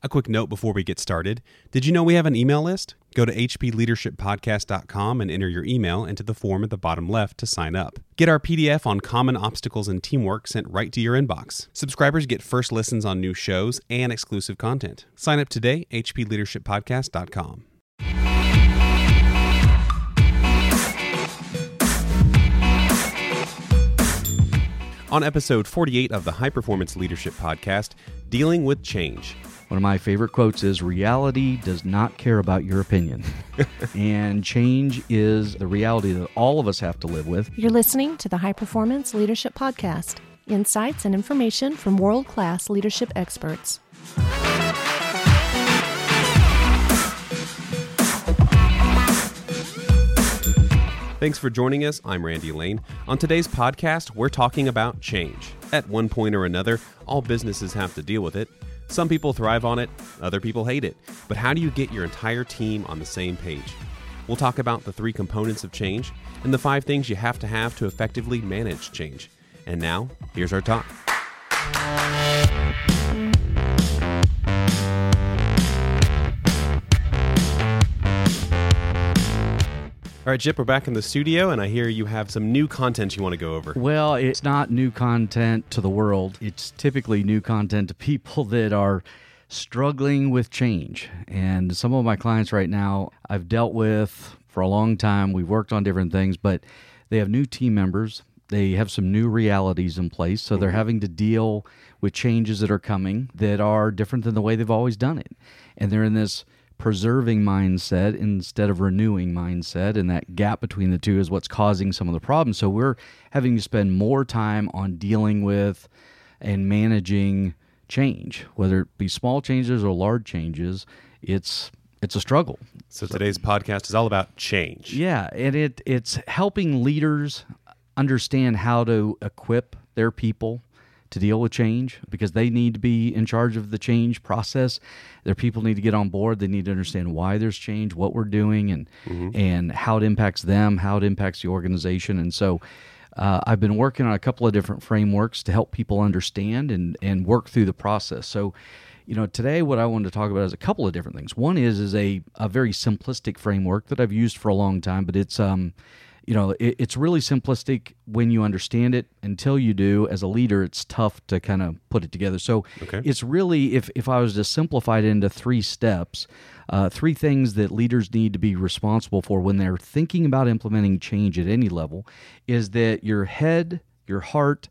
A quick note before we get started. Did you know we have an email list? Go to hpleadershippodcast.com and enter your email into the form at the bottom left to sign up. Get our PDF on common obstacles and teamwork sent right to your inbox. Subscribers get first listens on new shows and exclusive content. Sign up today, hpleadershippodcast.com. On episode 48 of the High Performance Leadership Podcast, Dealing with Change. One of my favorite quotes is reality does not care about your opinion. and change is the reality that all of us have to live with. You're listening to the High Performance Leadership Podcast insights and information from world class leadership experts. Thanks for joining us. I'm Randy Lane. On today's podcast, we're talking about change. At one point or another, all businesses have to deal with it. Some people thrive on it, other people hate it. But how do you get your entire team on the same page? We'll talk about the three components of change and the five things you have to have to effectively manage change. And now, here's our talk. All right, Chip, we're back in the studio, and I hear you have some new content you want to go over. Well, it's not new content to the world. It's typically new content to people that are struggling with change. And some of my clients right now, I've dealt with for a long time. We've worked on different things, but they have new team members. They have some new realities in place. So they're mm-hmm. having to deal with changes that are coming that are different than the way they've always done it. And they're in this preserving mindset instead of renewing mindset and that gap between the two is what's causing some of the problems. So we're having to spend more time on dealing with and managing change whether it be small changes or large changes. It's it's a struggle. So today's podcast is all about change. yeah and it it's helping leaders understand how to equip their people to deal with change because they need to be in charge of the change process. Their people need to get on board. They need to understand why there's change, what we're doing, and and how it impacts them, how it impacts the organization. And so, uh, I've been working on a couple of different frameworks to help people understand and and work through the process. So. You know, today what I wanted to talk about is a couple of different things. One is is a, a very simplistic framework that I've used for a long time, but it's um, you know it, it's really simplistic when you understand it until you do as a leader it's tough to kind of put it together so Okay. it's really if, if i was to simplify it into three steps uh, three things that leaders need to be responsible for when they're thinking about implementing change at any level is that your head your heart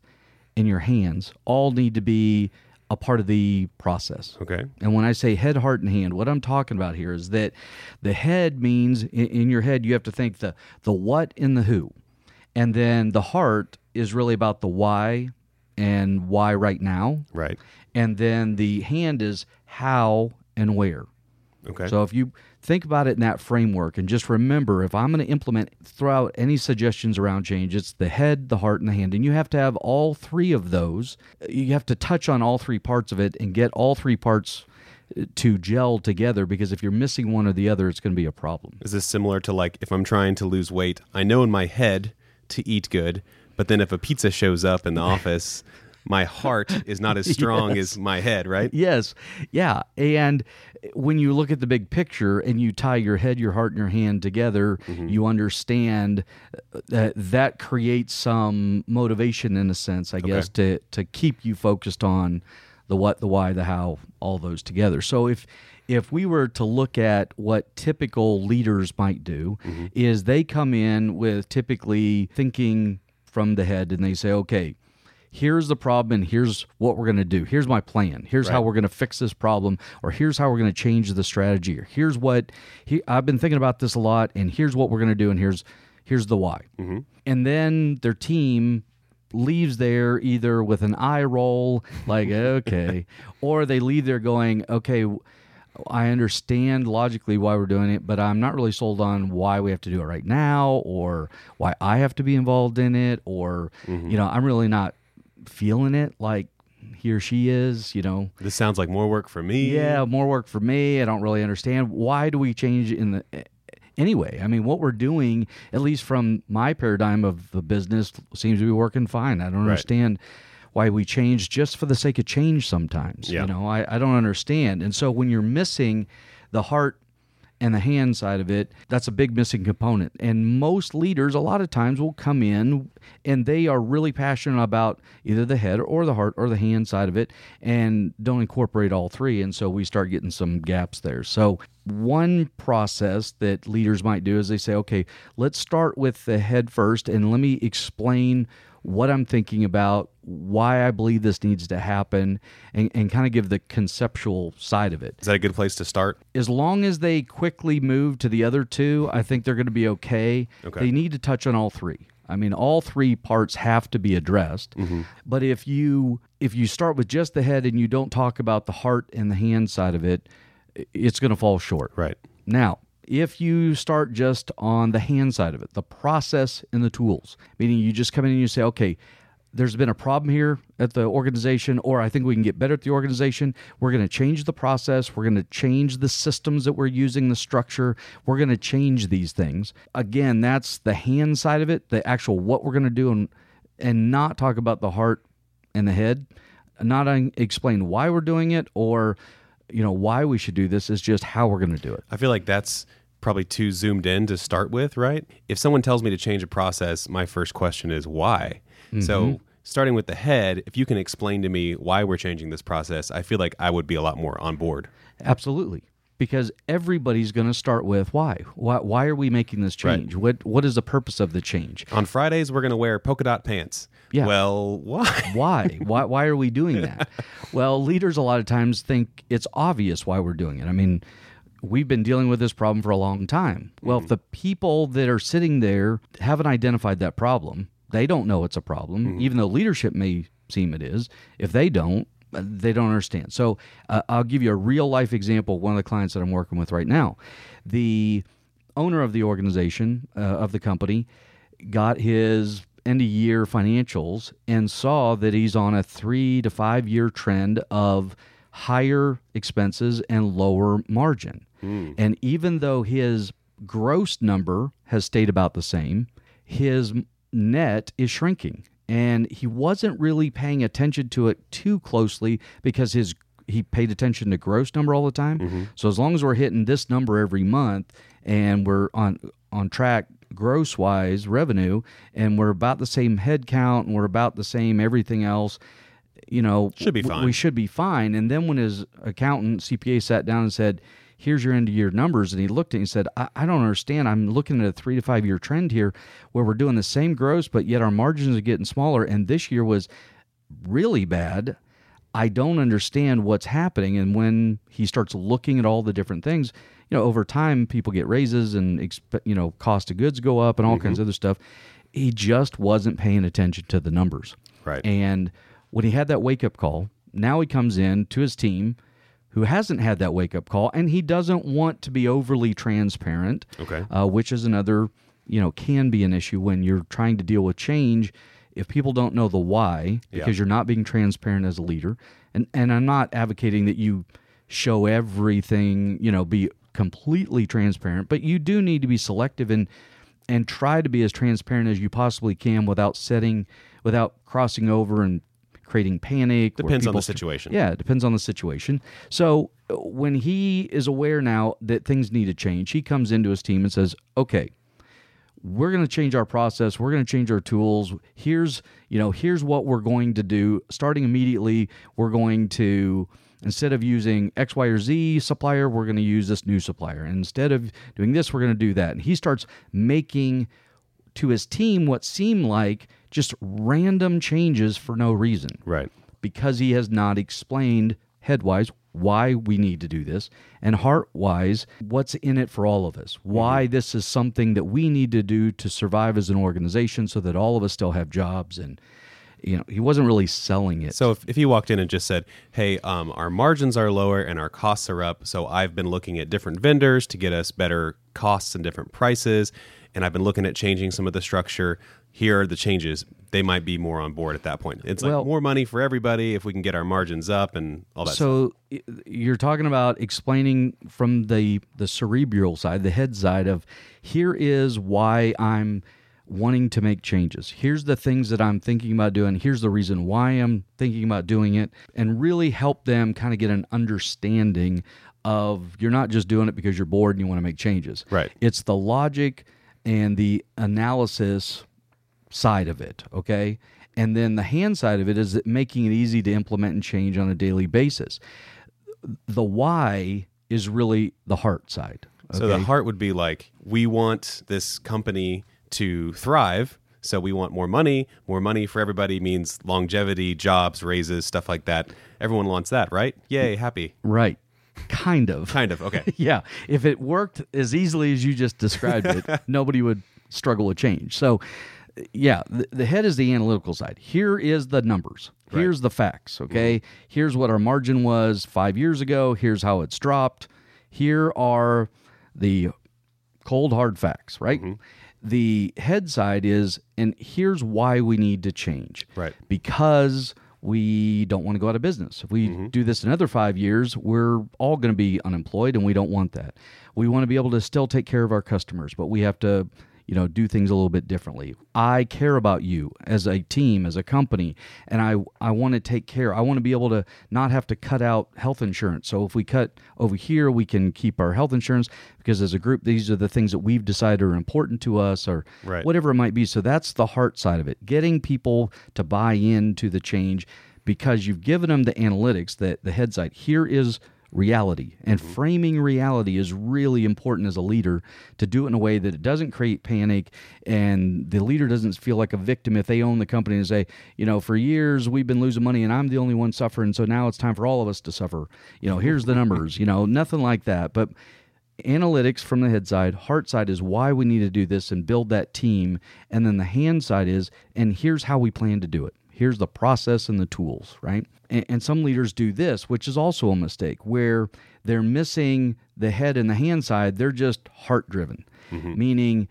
and your hands all need to be a part of the process Okay. and when I say head, heart, and hand, what I'm talking about here is that the head means in, in your head you have to think the the what and the who, and then the heart is really about the why and why right now, Right. and then the hand is how and where. Okay. So if you think about it in that framework and just remember if I'm going to implement throughout any suggestions around change, it's the head, the heart, and the hand. And you have to have all three of those. You have to touch on all three parts of it and get all three parts uh, to gel together because if you're missing one or the other, it's going to be a problem. Is this similar to like if I'm trying to lose weight, I know in my head to eat good, but then if a pizza shows up in the office, my heart is not as strong as my head, right? Yes. Yeah. And when you look at the big picture and you tie your head, your heart, and your hand together, mm-hmm. you understand uh, that that creates some motivation in a sense, I guess, to, to keep you focused on the what, the why, the how, all those together. So if if we were to look at what typical leaders might do, mm-hmm. is they come in with typically thinking from the head and they say, okay, here's the problem and here's what we're going to do. Here's my plan. Here's how we're going to fix this problem or here's how we're going to change the strategy or here's what he, i've been thinking about this a lot and here's what we're going to do and here's here's the why. Mm-hmm. And then their team leaves there either with an eye roll like okay or they leave there going okay I understand logically why we're doing it, but I'm not really sold on why we have to do it right now or why I have to be involved in it or mm-hmm. you know, I'm really not feeling it like he or she is, you know. This sounds like more work for me. Yeah, more work for me. I don't really understand why do we change in the anyway. I mean, what we're doing, at least from my paradigm of the business, seems to be working fine. I don't understand why we change just for the sake of change sometimes. Yeah. You know, I, I don't understand. And so when you're missing the heart and the hand side of it, that's a big missing component. And most leaders, a lot of times, will come in and they are really passionate about either the head or the heart or the hand side of it and don't incorporate all three. And so we start getting some gaps there. So, one process that leaders might do is they say, okay, let's start with the head first and let me explain what I'm thinking about, why I believe this needs to happen, and, and kind of give the conceptual side of it Is that a good place to start? as long as they quickly move to the other two, I think they're going to be okay. Okay. They need to touch on all three. I mean, all three parts have to be addressed. Mm-hmm. But if you if you start with just the head and you don't talk about the heart and the hand side of it, it's going to fall short. Right. Now, if you start just on the hand side of it, the process and the tools, meaning you just come in and you say, okay, there's been a problem here at the organization, or I think we can get better at the organization. We're going to change the process. We're going to change the systems that we're using, the structure. We're going to change these things. Again, that's the hand side of it, the actual what we're going to do, and and not talk about the heart and the head, not explain why we're doing it or you know why we should do this. Is just how we're going to do it. I feel like that's probably too zoomed in to start with, right? If someone tells me to change a process, my first question is why. So, mm-hmm. starting with the head, if you can explain to me why we're changing this process, I feel like I would be a lot more on board. Absolutely. Because everybody's going to start with why? Why why are we making this Right. change? What what is the purpose of the change? On Fridays, we're going to wear polka dot pants. Yeah. Well, why? Why? why why are we doing that? Well, leaders a lot of times think it's obvious why we're doing it. I mean, we've been dealing with this problem for a long time. Well, if mm-hmm. the people that are sitting there haven't identified that problem, they don't know it's a problem, mm-hmm. even though leadership may seem it is. If they don't, they don't understand. So uh, I'll give you a real life example. One of the clients that I'm working with right now, the owner of the organization uh, of the company got his end of year financials and saw that he's on a three to five year trend of higher expenses and lower margin. And even though his gross number has stayed about the same, his net is shrinking. And he wasn't really paying attention to it too closely because his he paid attention to gross number all the time. Mm-hmm. So as long as we're hitting this number every month and we're on on track gross wise revenue and we're about the same head count and we're about the same everything else, you know, Should be fine. We should be fine. And then when his accountant CPA sat down and said, "Here's your end of year numbers," and he looked at it and said, I, "I don't understand. I'm looking at a three to five year trend here where we're doing the same gross, but yet our margins are getting smaller. And this year was really bad. I don't understand what's happening." And when he starts looking at all the different things, you know, over time people get raises and exp- you know cost of goods go up and all kinds mm-hmm. of other stuff. He just wasn't paying attention to the numbers. Right. And when he had that wake up call, now he comes in to his team who hasn't had that wake up call and he doesn't want to be overly transparent. Okay. Uh, which is another, you know, can be an issue when you're trying to deal with change. If people don't know the why, because Yeah. you're not being transparent as a leader, and and I'm not advocating that you show everything, you know, be completely transparent, but you do need to be selective and and try to be as transparent as you possibly can without setting without crossing over and creating panic. Depends on the situation. Yeah, it depends on the situation. So uh, when he is aware now that things need to change, he comes into his team and says, "Okay, we're going to change our process we're going to change our tools here's you know here's what we're going to do starting immediately we're going to instead of using x y or z supplier we're going to use this new supplier and instead of doing this we're going to do that and he starts making to his team what seem like just random changes for no reason Right. because he has not explained headwise why we need to do this and heartwise what's in it for all of us why this is something that we need to do to survive as an organization so that all of us still have jobs and you know he wasn't really selling it So if, if you walked in and just said, "Hey, um, our margins are lower and our costs are up, so I've been looking at different vendors to get us better costs and different prices, and I've been looking at changing some of the structure. Here are the changes." They might be more on board at that point. It's Well- like more money for everybody if we can get our margins up and all that. so y- you're talking about explaining from the the cerebral side the head side of here is why i'm wanting to make changes. Here's the things that I'm thinking about doing. Here's the reason why I'm thinking about doing it, and really help them kind of get an understanding of you're not just doing it because you're bored and you want to make changes. Right. It's the logic and the analysis side of it, okay? And then the hand side of it is making it easy to implement and change on a daily basis. The why is really the heart side. So the heart would be like, we want this company to thrive. So we want more money. More money for everybody means longevity, jobs, raises, stuff like that. Everyone wants that, right? Yay, happy. Right. Kind of. Kind of. Okay. yeah. If it worked as easily as you just described it, nobody would struggle with change. So, yeah, the, the head is the analytical side. Here is the numbers. Here's the facts. Okay. Mm-hmm. Here's what our margin was five years ago. Here's how it's dropped. Here are the cold, hard facts, right? Mm-hmm. The head side is, and here's why we need to change. Right. Because we don't want to go out of business. If we mm-hmm. do this another five years, we're all going to be unemployed, and we don't want that. We want to be able to still take care of our customers, but we have to, you know, do things a little bit differently. I care about you as a team, as a company, and I I want to take care. I want to be able to not have to cut out health insurance. So if we cut over here, we can keep our health insurance because as a group, these are the things that we've decided are important to us, or Right. whatever it might be. So that's the heart side of it. Getting people to buy into the change because you've given them the analytics that the head side here is reality. And mm-hmm. framing reality is really important as a leader to do it in a way that it doesn't create panic and the leader doesn't feel like a victim if they own the company and say you know for years we've been losing money and i'm the only one suffering so now it's time for all of us to suffer. You know here's the numbers you know nothing like that. But analytics from the head side heart side is why we need to do this and build that team. And then the hand side is and here's how we plan to do it here's the process and the tools right? And, and some leaders do this which is also a mistake where they're missing the head and the hand side they're just heart driven mm-hmm. meaning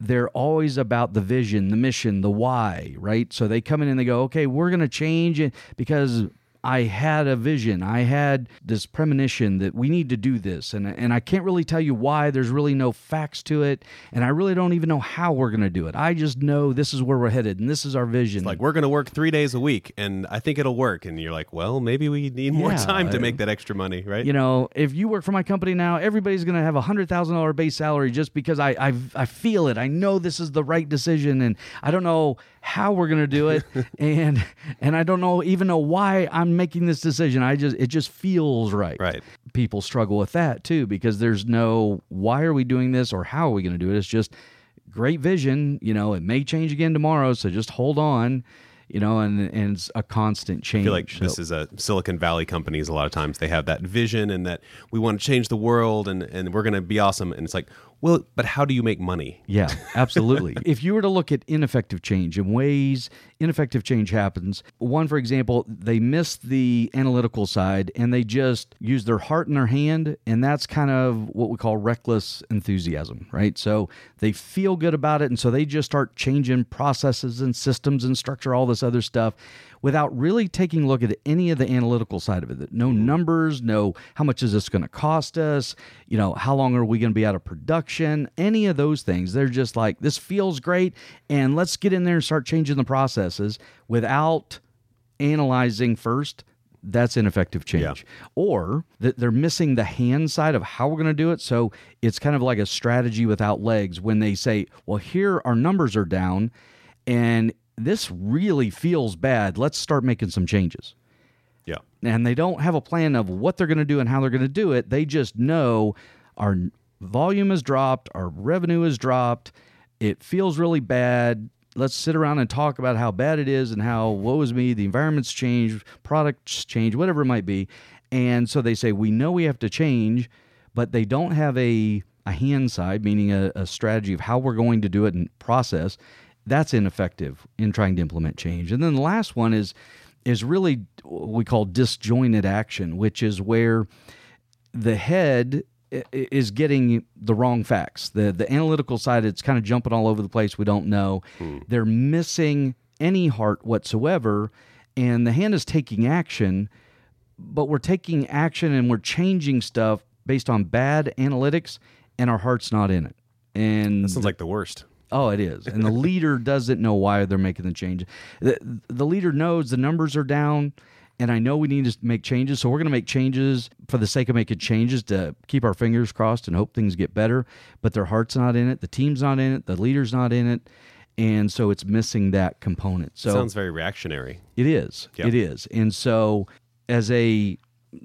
they're always about the vision, the mission, the why, right? So they come in and they go, okay, we're going to change it because I had a vision. I had this premonition that we need to do this. And, and I can't really tell you why. There's really no facts to it. And I really don't even know how we're going to do it. I just know this is where we're headed and this is our vision. Like we're going to work three days a week, and I think it'll work. And you're like, well, maybe we need more Yeah, time to make that extra money, right? you know, if you work for my company now, everybody's going to have a hundred thousand dollar base salary just because I, I I feel it. I know this is the right decision, and I don't know how we're going to do it, and and I don't know even know why I'm making this decision. I just it just feels right. Right. People struggle with that too because there's no why are we doing this or how are we going to do it. It's just great vision. You know, it may change again tomorrow, so just hold on. You know, and and it's a constant change. I feel like So- this is a Silicon Valley companies. A lot of times they have that vision and that we want to change the world and, and we're going to be awesome. And it's like, well, but how do you make money? Yeah, absolutely. if you were to look at ineffective change and ways ineffective change happens, one, for example, they miss the analytical side and they just use their heart and their hand. And that's kind of what we call reckless enthusiasm, right? So they feel good about it. And so they just start changing processes and systems and structure, all this other stuff without really taking a look at any of the analytical side of it. No mm-hmm. numbers, no how much is this going to cost us, you know, how long are we going to be out of production, any of those things. They're just like, this feels great, and let's get in there and start changing the processes without analyzing first. That's ineffective change. Or that they're missing the hand side of how we're going to do it. So it's kind of like a strategy without legs when they say, well, here our numbers are down and this really feels bad. Let's start making some changes. Yeah. And they don't have a plan of what they're going to do and how they're going to do it. They just know our volume has dropped, our revenue has dropped. It feels really bad. Let's sit around and talk about how bad it is and how woe is me, the environment's changed, products change, whatever it might be. And so they say, we know we have to change, but they don't have a, a hand side, meaning a, a strategy of how we're going to do it and process that's ineffective in trying to implement change. And then the last one is is really what we call disjointed action, which is where the head is getting the wrong facts. The the analytical side it's kind of jumping all over the place. We don't know. Hmm. They're missing any heart whatsoever and the hand is taking action, but we're taking action and we're changing stuff based on bad analytics and our heart's not in it. And Sounds like the worst. Oh, it is. And the leader doesn't know why they're making the change. The, the leader knows the numbers are down and I know we need to make changes. So we're going to make changes for the sake of making changes to keep our fingers crossed and hope things get better. But their heart's not in it, the team's not in it, the leader's not in it, and so it's missing that component. So Sounds very reactionary. it is. Yep. It is. And so as a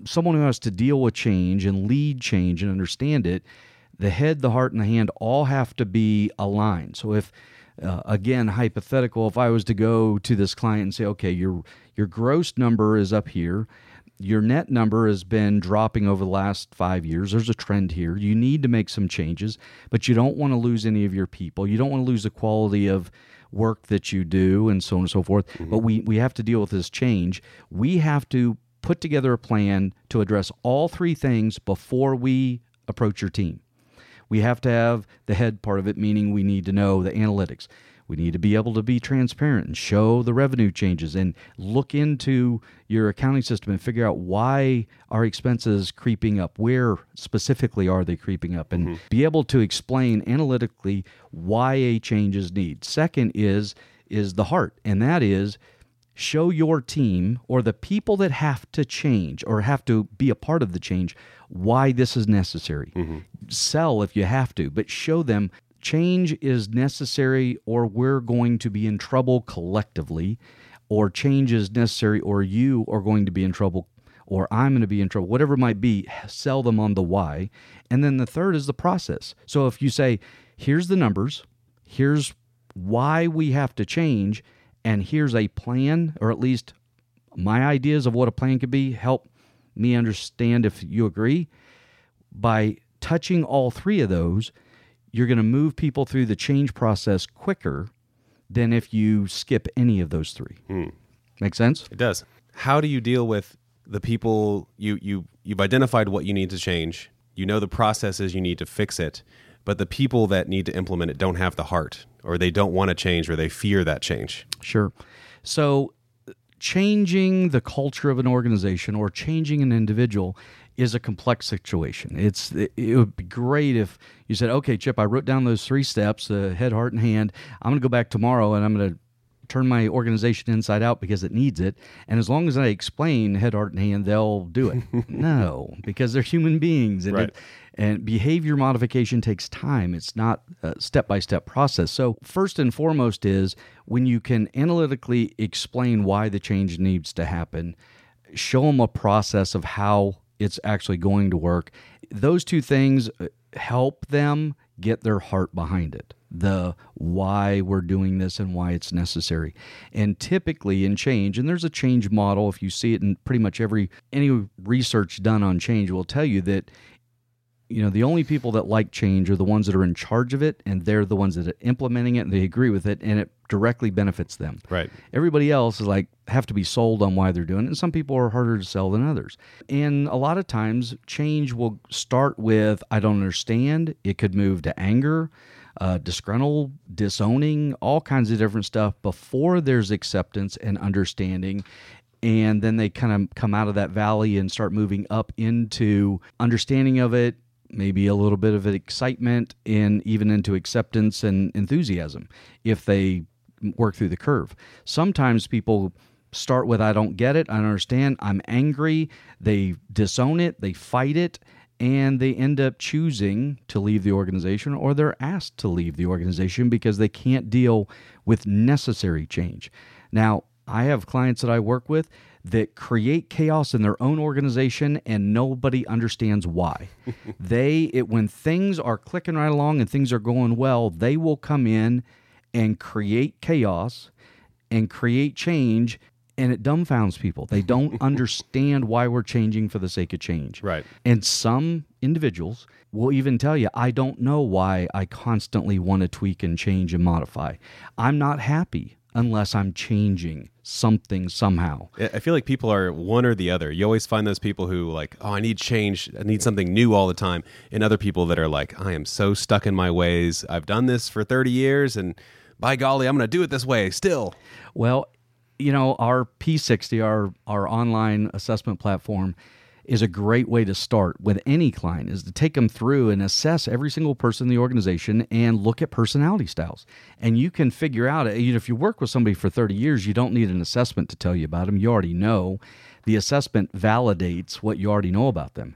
someone who has to deal with change and lead change and understand it, the head, the heart, and the hand all have to be aligned. So if uh, again hypothetical, if I was to go to this client and say, okay, your your gross number is up here. Your net number has been dropping over the last five years. There's a trend here. You need to make some changes, but you don't want to lose any of your people. You don't want to lose the quality of work that you do and so on and so forth. But we, we have to deal with this change. We have to put together a plan to address all three things before we approach your team. We have to have the head part of it, meaning we need to know the analytics. We need to be able to be transparent and show the revenue changes and look into your accounting system and figure out why are expenses creeping up? Where specifically are they creeping up? And mm-hmm. be able to explain analytically why a change is needed. Second is is the heart, and that is show your team or the people that have to change or have to be a part of the change why this is necessary. Mm-hmm. Sell if you have to, but show them change is necessary or we're going to be in trouble collectively, or change is necessary or you are going to be in trouble or I'm going to be in trouble, whatever it might be, sell them on the why. And then the third is the process. So if you say, here's the numbers, here's why we have to change, and here's a plan, or at least my ideas of what a plan could be, help me understand if you agree. By touching all three of those, you're going to move people through the change process quicker than if you skip any of those three. Hmm. Make sense? It does. How do you deal with the people you you you've identified what you need to change? You know the processes you need to fix it, but the people that need to implement it don't have the heart or they don't want to change or they fear that change. Sure. So, changing the culture of an organization or changing an individual is a complex situation. It's it, it would be great if you said, "Okay, Chip, I wrote down those three steps: uh, head, heart, and hand. I'm going to go back tomorrow and I'm going to turn my organization inside out because it needs it. And as long as I explain head, heart, and hand, they'll do it." no, because they're human beings, and Right. it, and behavior modification takes time. It's not a step by step process. So, first and foremost is when you can analytically explain why the change needs to happen, show them a process of how it's actually going to work. Those two things uh, help them get their heart behind it the why we're doing this and why it's necessary. And typically in change and there's a change model if you see it in pretty much every any research done on change will tell you that you know the only people that like change are the ones that are in charge of it and they're the ones that are implementing it and they agree with it and it directly benefits them. Right. everybody else is like have to be sold on why they're doing it and some people are harder to sell than others. And a lot of times change will start with i don't understand. It could move to anger uh, disgruntled disowning all kinds of different stuff before there's acceptance and understanding. And then they kind of come out of that valley and start moving up into understanding of it maybe a little bit of excitement and even into acceptance and enthusiasm if they work through the curve. Sometimes people start with i don't get it. I don't understand. I'm angry. They disown it. They fight it and they end up choosing to leave the organization or they're asked to leave the organization because they can't deal with necessary change now I have clients that I work with that create chaos in their own organization and nobody understands why. they it when things are clicking right along and things are going well, they will come in and create chaos and create change and it dumbfounds people. They don't understand why we're changing for the sake of change. Right. And some individuals will even tell you, I don't know why I constantly want to tweak and change and modify. I'm not happy unless I'm changing something somehow. I feel like people are one or the other. You always find those people who like, oh, I need change. I need something new all the time. And other people that are like, I am so stuck in my ways. I've done this for 30 years and by golly, I'm going to do it this way still. Well, you know, our P60, our our online assessment platform, is a great way to start with any client is to take them through and assess every single person in the organization and look at personality styles. And you can figure out, you know, if you work with somebody for 30 years, you don't need an assessment to tell you about them. You already know. The assessment validates what you already know about them.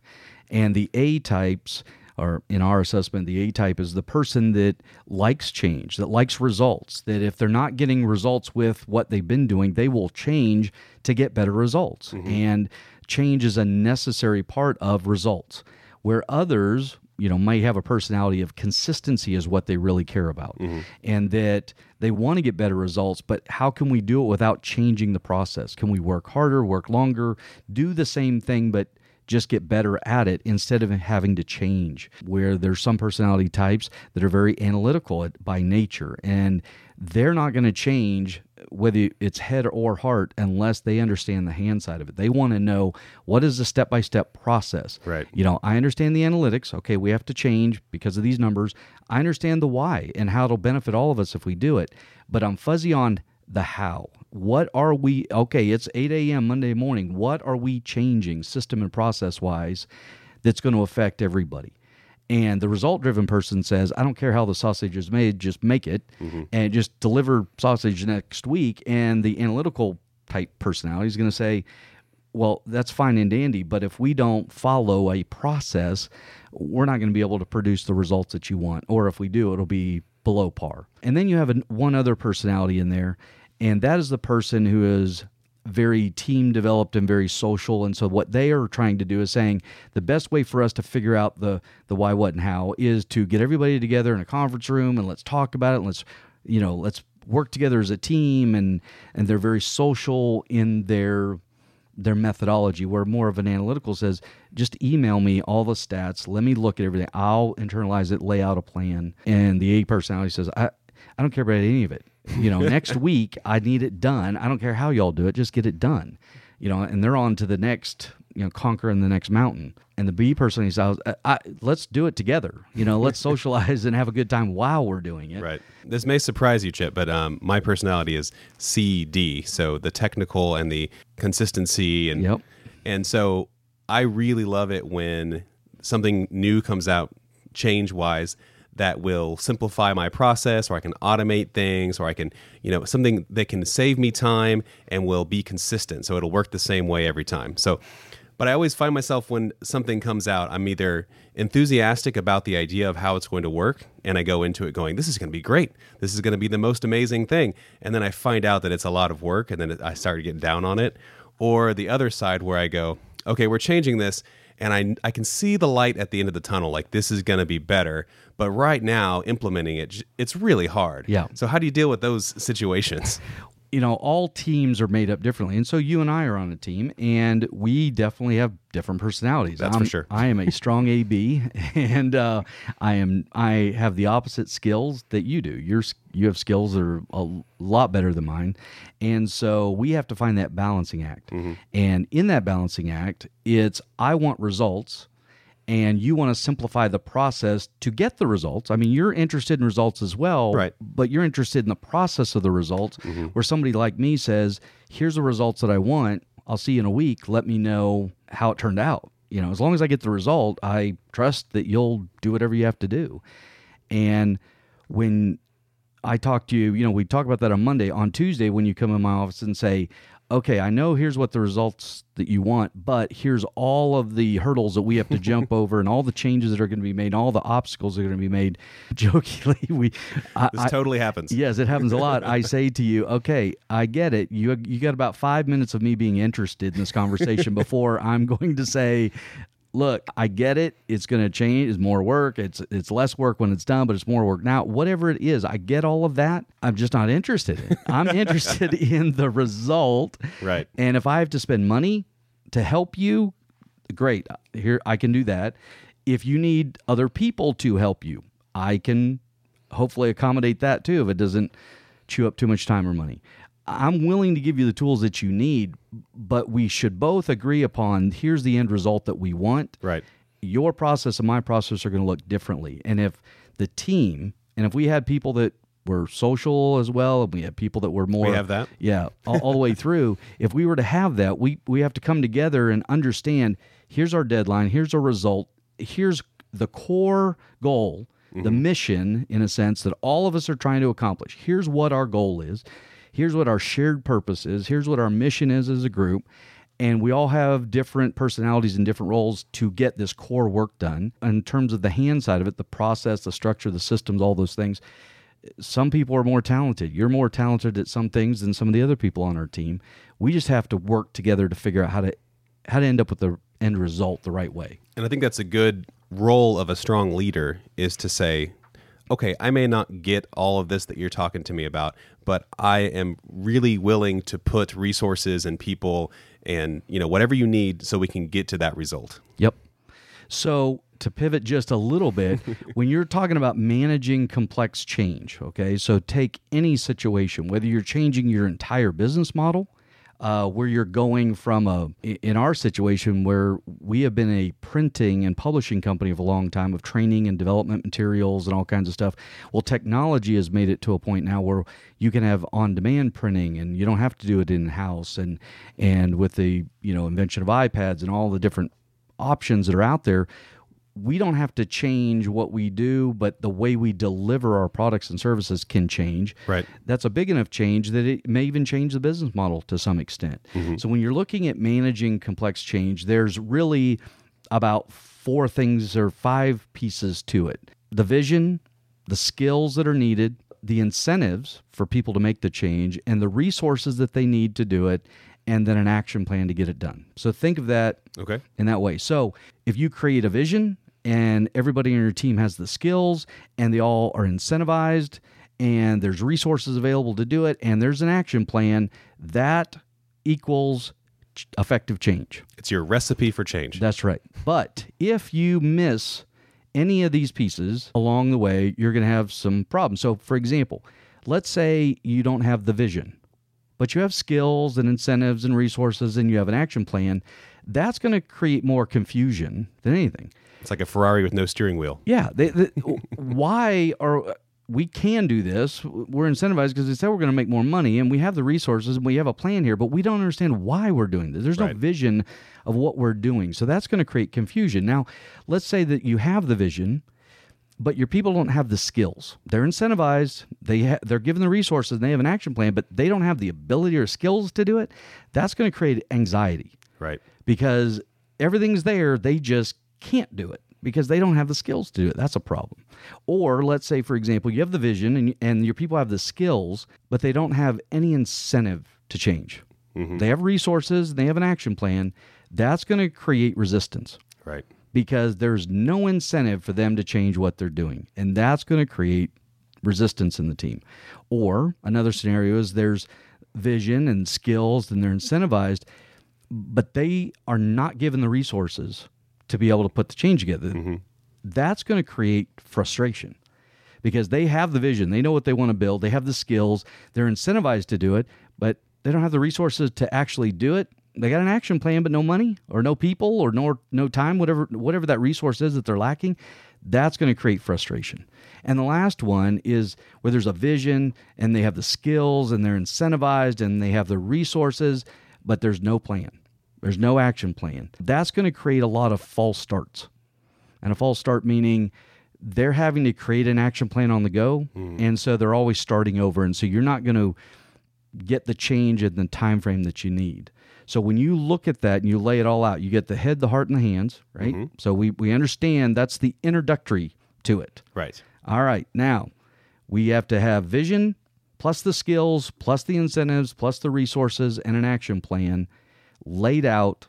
And the A types, or in our assessment, the A type is the person that likes change, that likes results, that if they're not getting results with what they've been doing, they will change to get better results. Mm-hmm. And change is a necessary part of results. Where others, you know, might have a personality of consistency is what they really care about. Mm-hmm. And that they want to get better results, but how can we do it without changing the process? Can we work harder, work longer, do the same thing, but just get better at it instead of having to change. Where there's some personality types that are very analytical by nature, and they're not going to change whether it's head or heart unless they understand the hand side of it. They want to know what is the step by step process. Right. You know, I understand the analytics. Okay, we have to change because of these numbers. I understand the why and how it'll benefit all of us if we do it, but I'm fuzzy on the how. What are we, okay, it's 8 a.m. Monday morning. What are we changing system and process wise that's going to affect everybody? And the result driven person says, I don't care how the sausage is made, just make it mm-hmm. and just deliver sausage next week. And the analytical type personality is going to say, well, that's fine and dandy, but if we don't follow a process, we're not going to be able to produce the results that you want. Or if we do, it'll be below par. And then you have an, one other personality in there, and that is the person who is very team developed and very social. And so what they are trying to do is saying the best way for us to figure out the the why what and how is to get everybody together in a conference room and let's talk about it and let's you know let's work together as a team. And and they're very social in their their methodology where more of an analytical says just email me all the stats. Let me look at everything. I'll internalize it lay out a plan. And the a personality says i i don't care about any of it you know next week i need it done. I don't care how y'all do it just get it done. You know and they're on to the next you know conquering the next mountain. And the b person he says I let's do it together. You know let's socialize and have a good time while we're doing it. Right. This may surprise you chip but um, my personality is cd so the technical and the consistency and yep. and so i really love it when something new comes out change wise that will simplify my process or I can automate things or I can, you know, something that can save me time and will be consistent. So it'll work the same way every time. So, but I always find myself when something comes out, I'm either enthusiastic about the idea of how it's going to work and I go into it going, this is going to be great. This is going to be the most amazing thing. And then I find out that it's a lot of work and then I start getting down on it. Or the other side where I go, okay, we're changing this and I I can see the light at the end of the tunnel. Like this is going to be better. But right now, implementing it, it's really hard. Yeah. So how do you deal with those situations? you know, all teams are made up differently. And so you and I are on a team and we definitely have different personalities. That's I'm, for sure. I am a strong AB and uh, I am I have the opposite skills that you do. You're you have skills that are a lot better than mine. And so we have to find that balancing act. Mm-hmm. And in that balancing act, it's I want results and you want to simplify the process to get the results. I mean, you're interested in results as well, right. but you're interested in the process of the results. Mm-hmm. Where somebody like me says, "Here's the results that I want. I'll see you in a week. Let me know how it turned out." You know, as long as I get the result, I trust that you'll do whatever you have to do. And when I talk to you, you know, we talk about that on Monday. On Tuesday, when you come in my office and say, okay, I know here's what the results that you want, but here's all of the hurdles that we have to jump over and all the changes that are going to be made, all the obstacles that are going to be made. Jokingly, we I, this totally happens. Yes, it happens a lot. I say to you, okay, I get it. You you got about five minutes of me being interested in this conversation before I'm going to say, look, I get it. It's going to change. It's more work. It's it's less work when it's done, but it's more work now. Whatever it is, I get all of that. I'm just not interested in. I'm interested in the result. Right. And if I have to spend money to help you, great. Here I can do that. If you need other people to help you, I can hopefully accommodate that too if it doesn't chew up too much time or money. I'm willing to give you the tools that you need, but we should both agree upon here's the end result that we want. Right. Your process and my process are going to look differently. And if the team, and if we had people that were social as well, and we had people that were more. We have that. Yeah, all, all the way through. If we were to have that, we we have to come together and understand. Here's our deadline. Here's our result. Here's the core goal, the mm-hmm. mission, in a sense that all of us are trying to accomplish. Here's what our goal is. Here's what our shared purpose is. Here's what our mission is as a group. And we all have different personalities and different roles to get this core work done. In terms of the hand side of it, the process, the structure, the systems, all those things, some people are more talented. You're more talented at some things than some of the other people on our team. We just have to work together to figure out how to how to end up with the end result the right way. And I think that's a good role of a strong leader is to say, okay, I may not get all of this that you're talking to me about, but I am really willing to put resources and people and, you know, whatever you need so we can get to that result. Yep. So to pivot just a little bit, when you're talking about managing complex change, okay, so take any situation, whether you're changing your entire business model, uh, where you're going from a, in our situation, where we have been a printing and publishing company for a long time of training and development materials and all kinds of stuff. Well, technology has made it to a point now where you can have on-demand printing and you don't have to do it in house. And and with the you know invention of iPads and all the different options that are out there, we don't have to change what we do, but the way we deliver our products and services can change. Right. That's a big enough change that it may even change the business model to some extent. Mm-hmm. So when you're looking at managing complex change, there's really about four things or five pieces to it the vision, the skills that are needed, the incentives for people to make the change, and the resources that they need to do it, and then an action plan to get it done. So think of that Okay. in that way. So if you create a vision and everybody in your team has the skills and they all are incentivized and there's resources available to do it and there's an action plan, that equals effective change. It's your recipe for change. That's right. But if you miss any of these pieces along the way, you're going to have some problems. So, for example, let's say you don't have the vision, but you have skills and incentives and resources and you have an action plan. That's going to create more confusion than anything. It's like a Ferrari with no steering wheel. Yeah. They, they, why are we can do this? We're incentivized because they said we're going to make more money, and we have the resources and we have a plan here, but we don't understand why we're doing this. There's Right. no vision of what we're doing, so that's going to create confusion. Now, let's say that you have the vision. But your people don't have the skills. They're incentivized. They ha- they're given the resources. And they have an action plan, but they don't have the ability or skills to do it. That's going to create anxiety Right. because everything's there, they just can't do it because they don't have the skills to do it. That's a problem. Or let's say, for example, you have the vision and, and your people have the skills, but they don't have any incentive to change. Mm-hmm. They have resources, they have an action plan. That's going to create resistance Right. because there's no incentive for them to change what they're doing. And that's going to create resistance in the team. Or another scenario is there's vision and skills and they're incentivized, but they are not given the resources to be able to put the change together. Mm-hmm. That's going to create frustration because they have the vision, they know what they want to build, they have the skills, they're incentivized to do it, but they don't have the resources to actually do it. They got an action plan, but no money or no people or no no time, whatever whatever that resource is that they're lacking. That's going to create frustration. And the last one is where there's a vision and they have the skills and they're incentivized and they have the resources, but there's no plan. There's no action plan. That's going to create a lot of false starts. And a false start meaning they're having to create an action plan on the go, hmm. and so they're always starting over. And so you're not going to get the change in the time frame that you need. So when you look at that and you lay it all out, you get the head, the heart, and the hands, right? Mm-hmm. So we, we understand that's the introductory to it. Right. All right. Now, we have to have vision plus the skills, plus the incentives, plus the resources, and an action plan laid out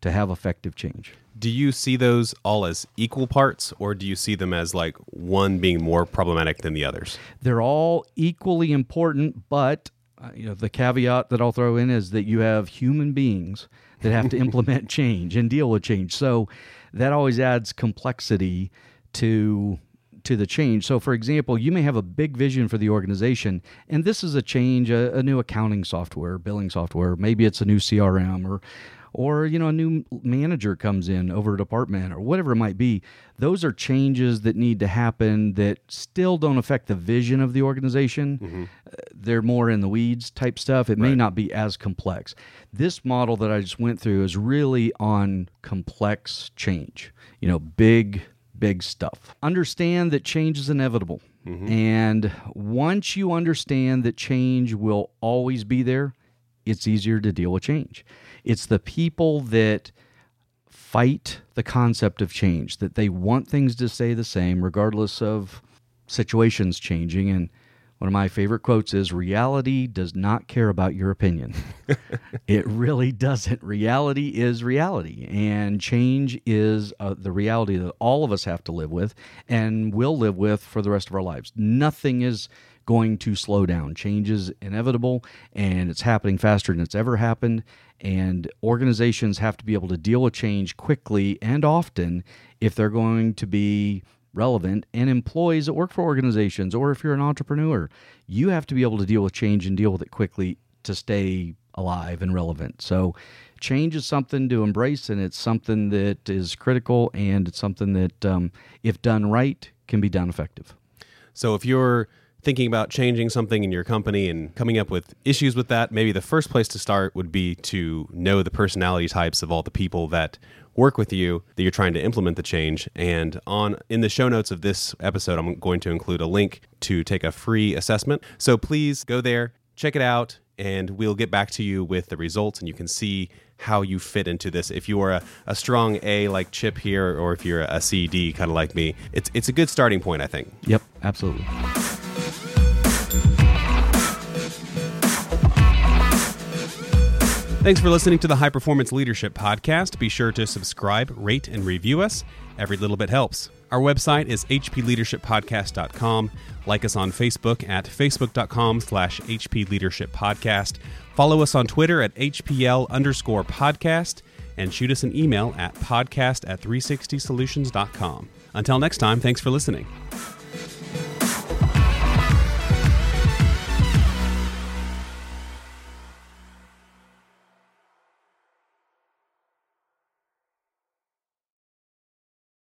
to have effective change. Do you see those all as equal parts, or do you see them as like one being more problematic than the others? They're all equally important, but uh, you know the caveat that I'll throw in is that you have human beings that have to implement change and deal with change. So that always adds complexity to to the change. So for example, you may have a big vision for the organization and this is a change, a, a new accounting software, billing software, maybe it's a new CRM or or you know a new manager comes in over a department or whatever it might be those are changes that need to happen that still don't affect the vision of the organization mm-hmm. they're more in the weeds type stuff it may right. not be as complex this model that i just went through is really on complex change you know big big stuff understand that change is inevitable mm-hmm. and once you understand that change will always be there it's easier to deal with change. It's the people that fight the concept of change, that they want things to stay the same regardless of situations changing. And one of my favorite quotes is reality does not care about your opinion. it really doesn't. Reality is reality, and change is uh, the reality that all of us have to live with and will live with for the rest of our lives. Nothing is going to slow down. Change is inevitable and it's happening faster than it's ever happened. And organizations have to be able to deal with change quickly and often if they're going to be relevant. And employees that work for organizations, or if you're an entrepreneur, you have to be able to deal with change and deal with it quickly to stay alive and relevant. So, change is something to embrace, and it's something that is critical, and it's something that, um, if done right, can be done effective. So, if you're thinking about changing something in your company and coming up with issues with that, maybe the first place to start would be to know the personality types of all the people that work with you that you're trying to implement the change. And on in the show notes of this episode, I'm going to include a link to take a free assessment. So please go there, check it out, and we'll get back to you with the results and you can see how you fit into this. If you are a, a strong A like Chip here, or if you're a a C D kind of like me, it's it's a good starting point, I think. Yep, absolutely. Thanks for listening to the High Performance Leadership Podcast. Be sure to subscribe, rate, and review us. Every little bit helps. Our website is hpleadershippodcast.com. Like us on Facebook at facebook.com slash hpleadershippodcast. Follow us on Twitter at hpl underscore podcast. And shoot us an email at podcast at 360solutions.com. Until next time, thanks for listening.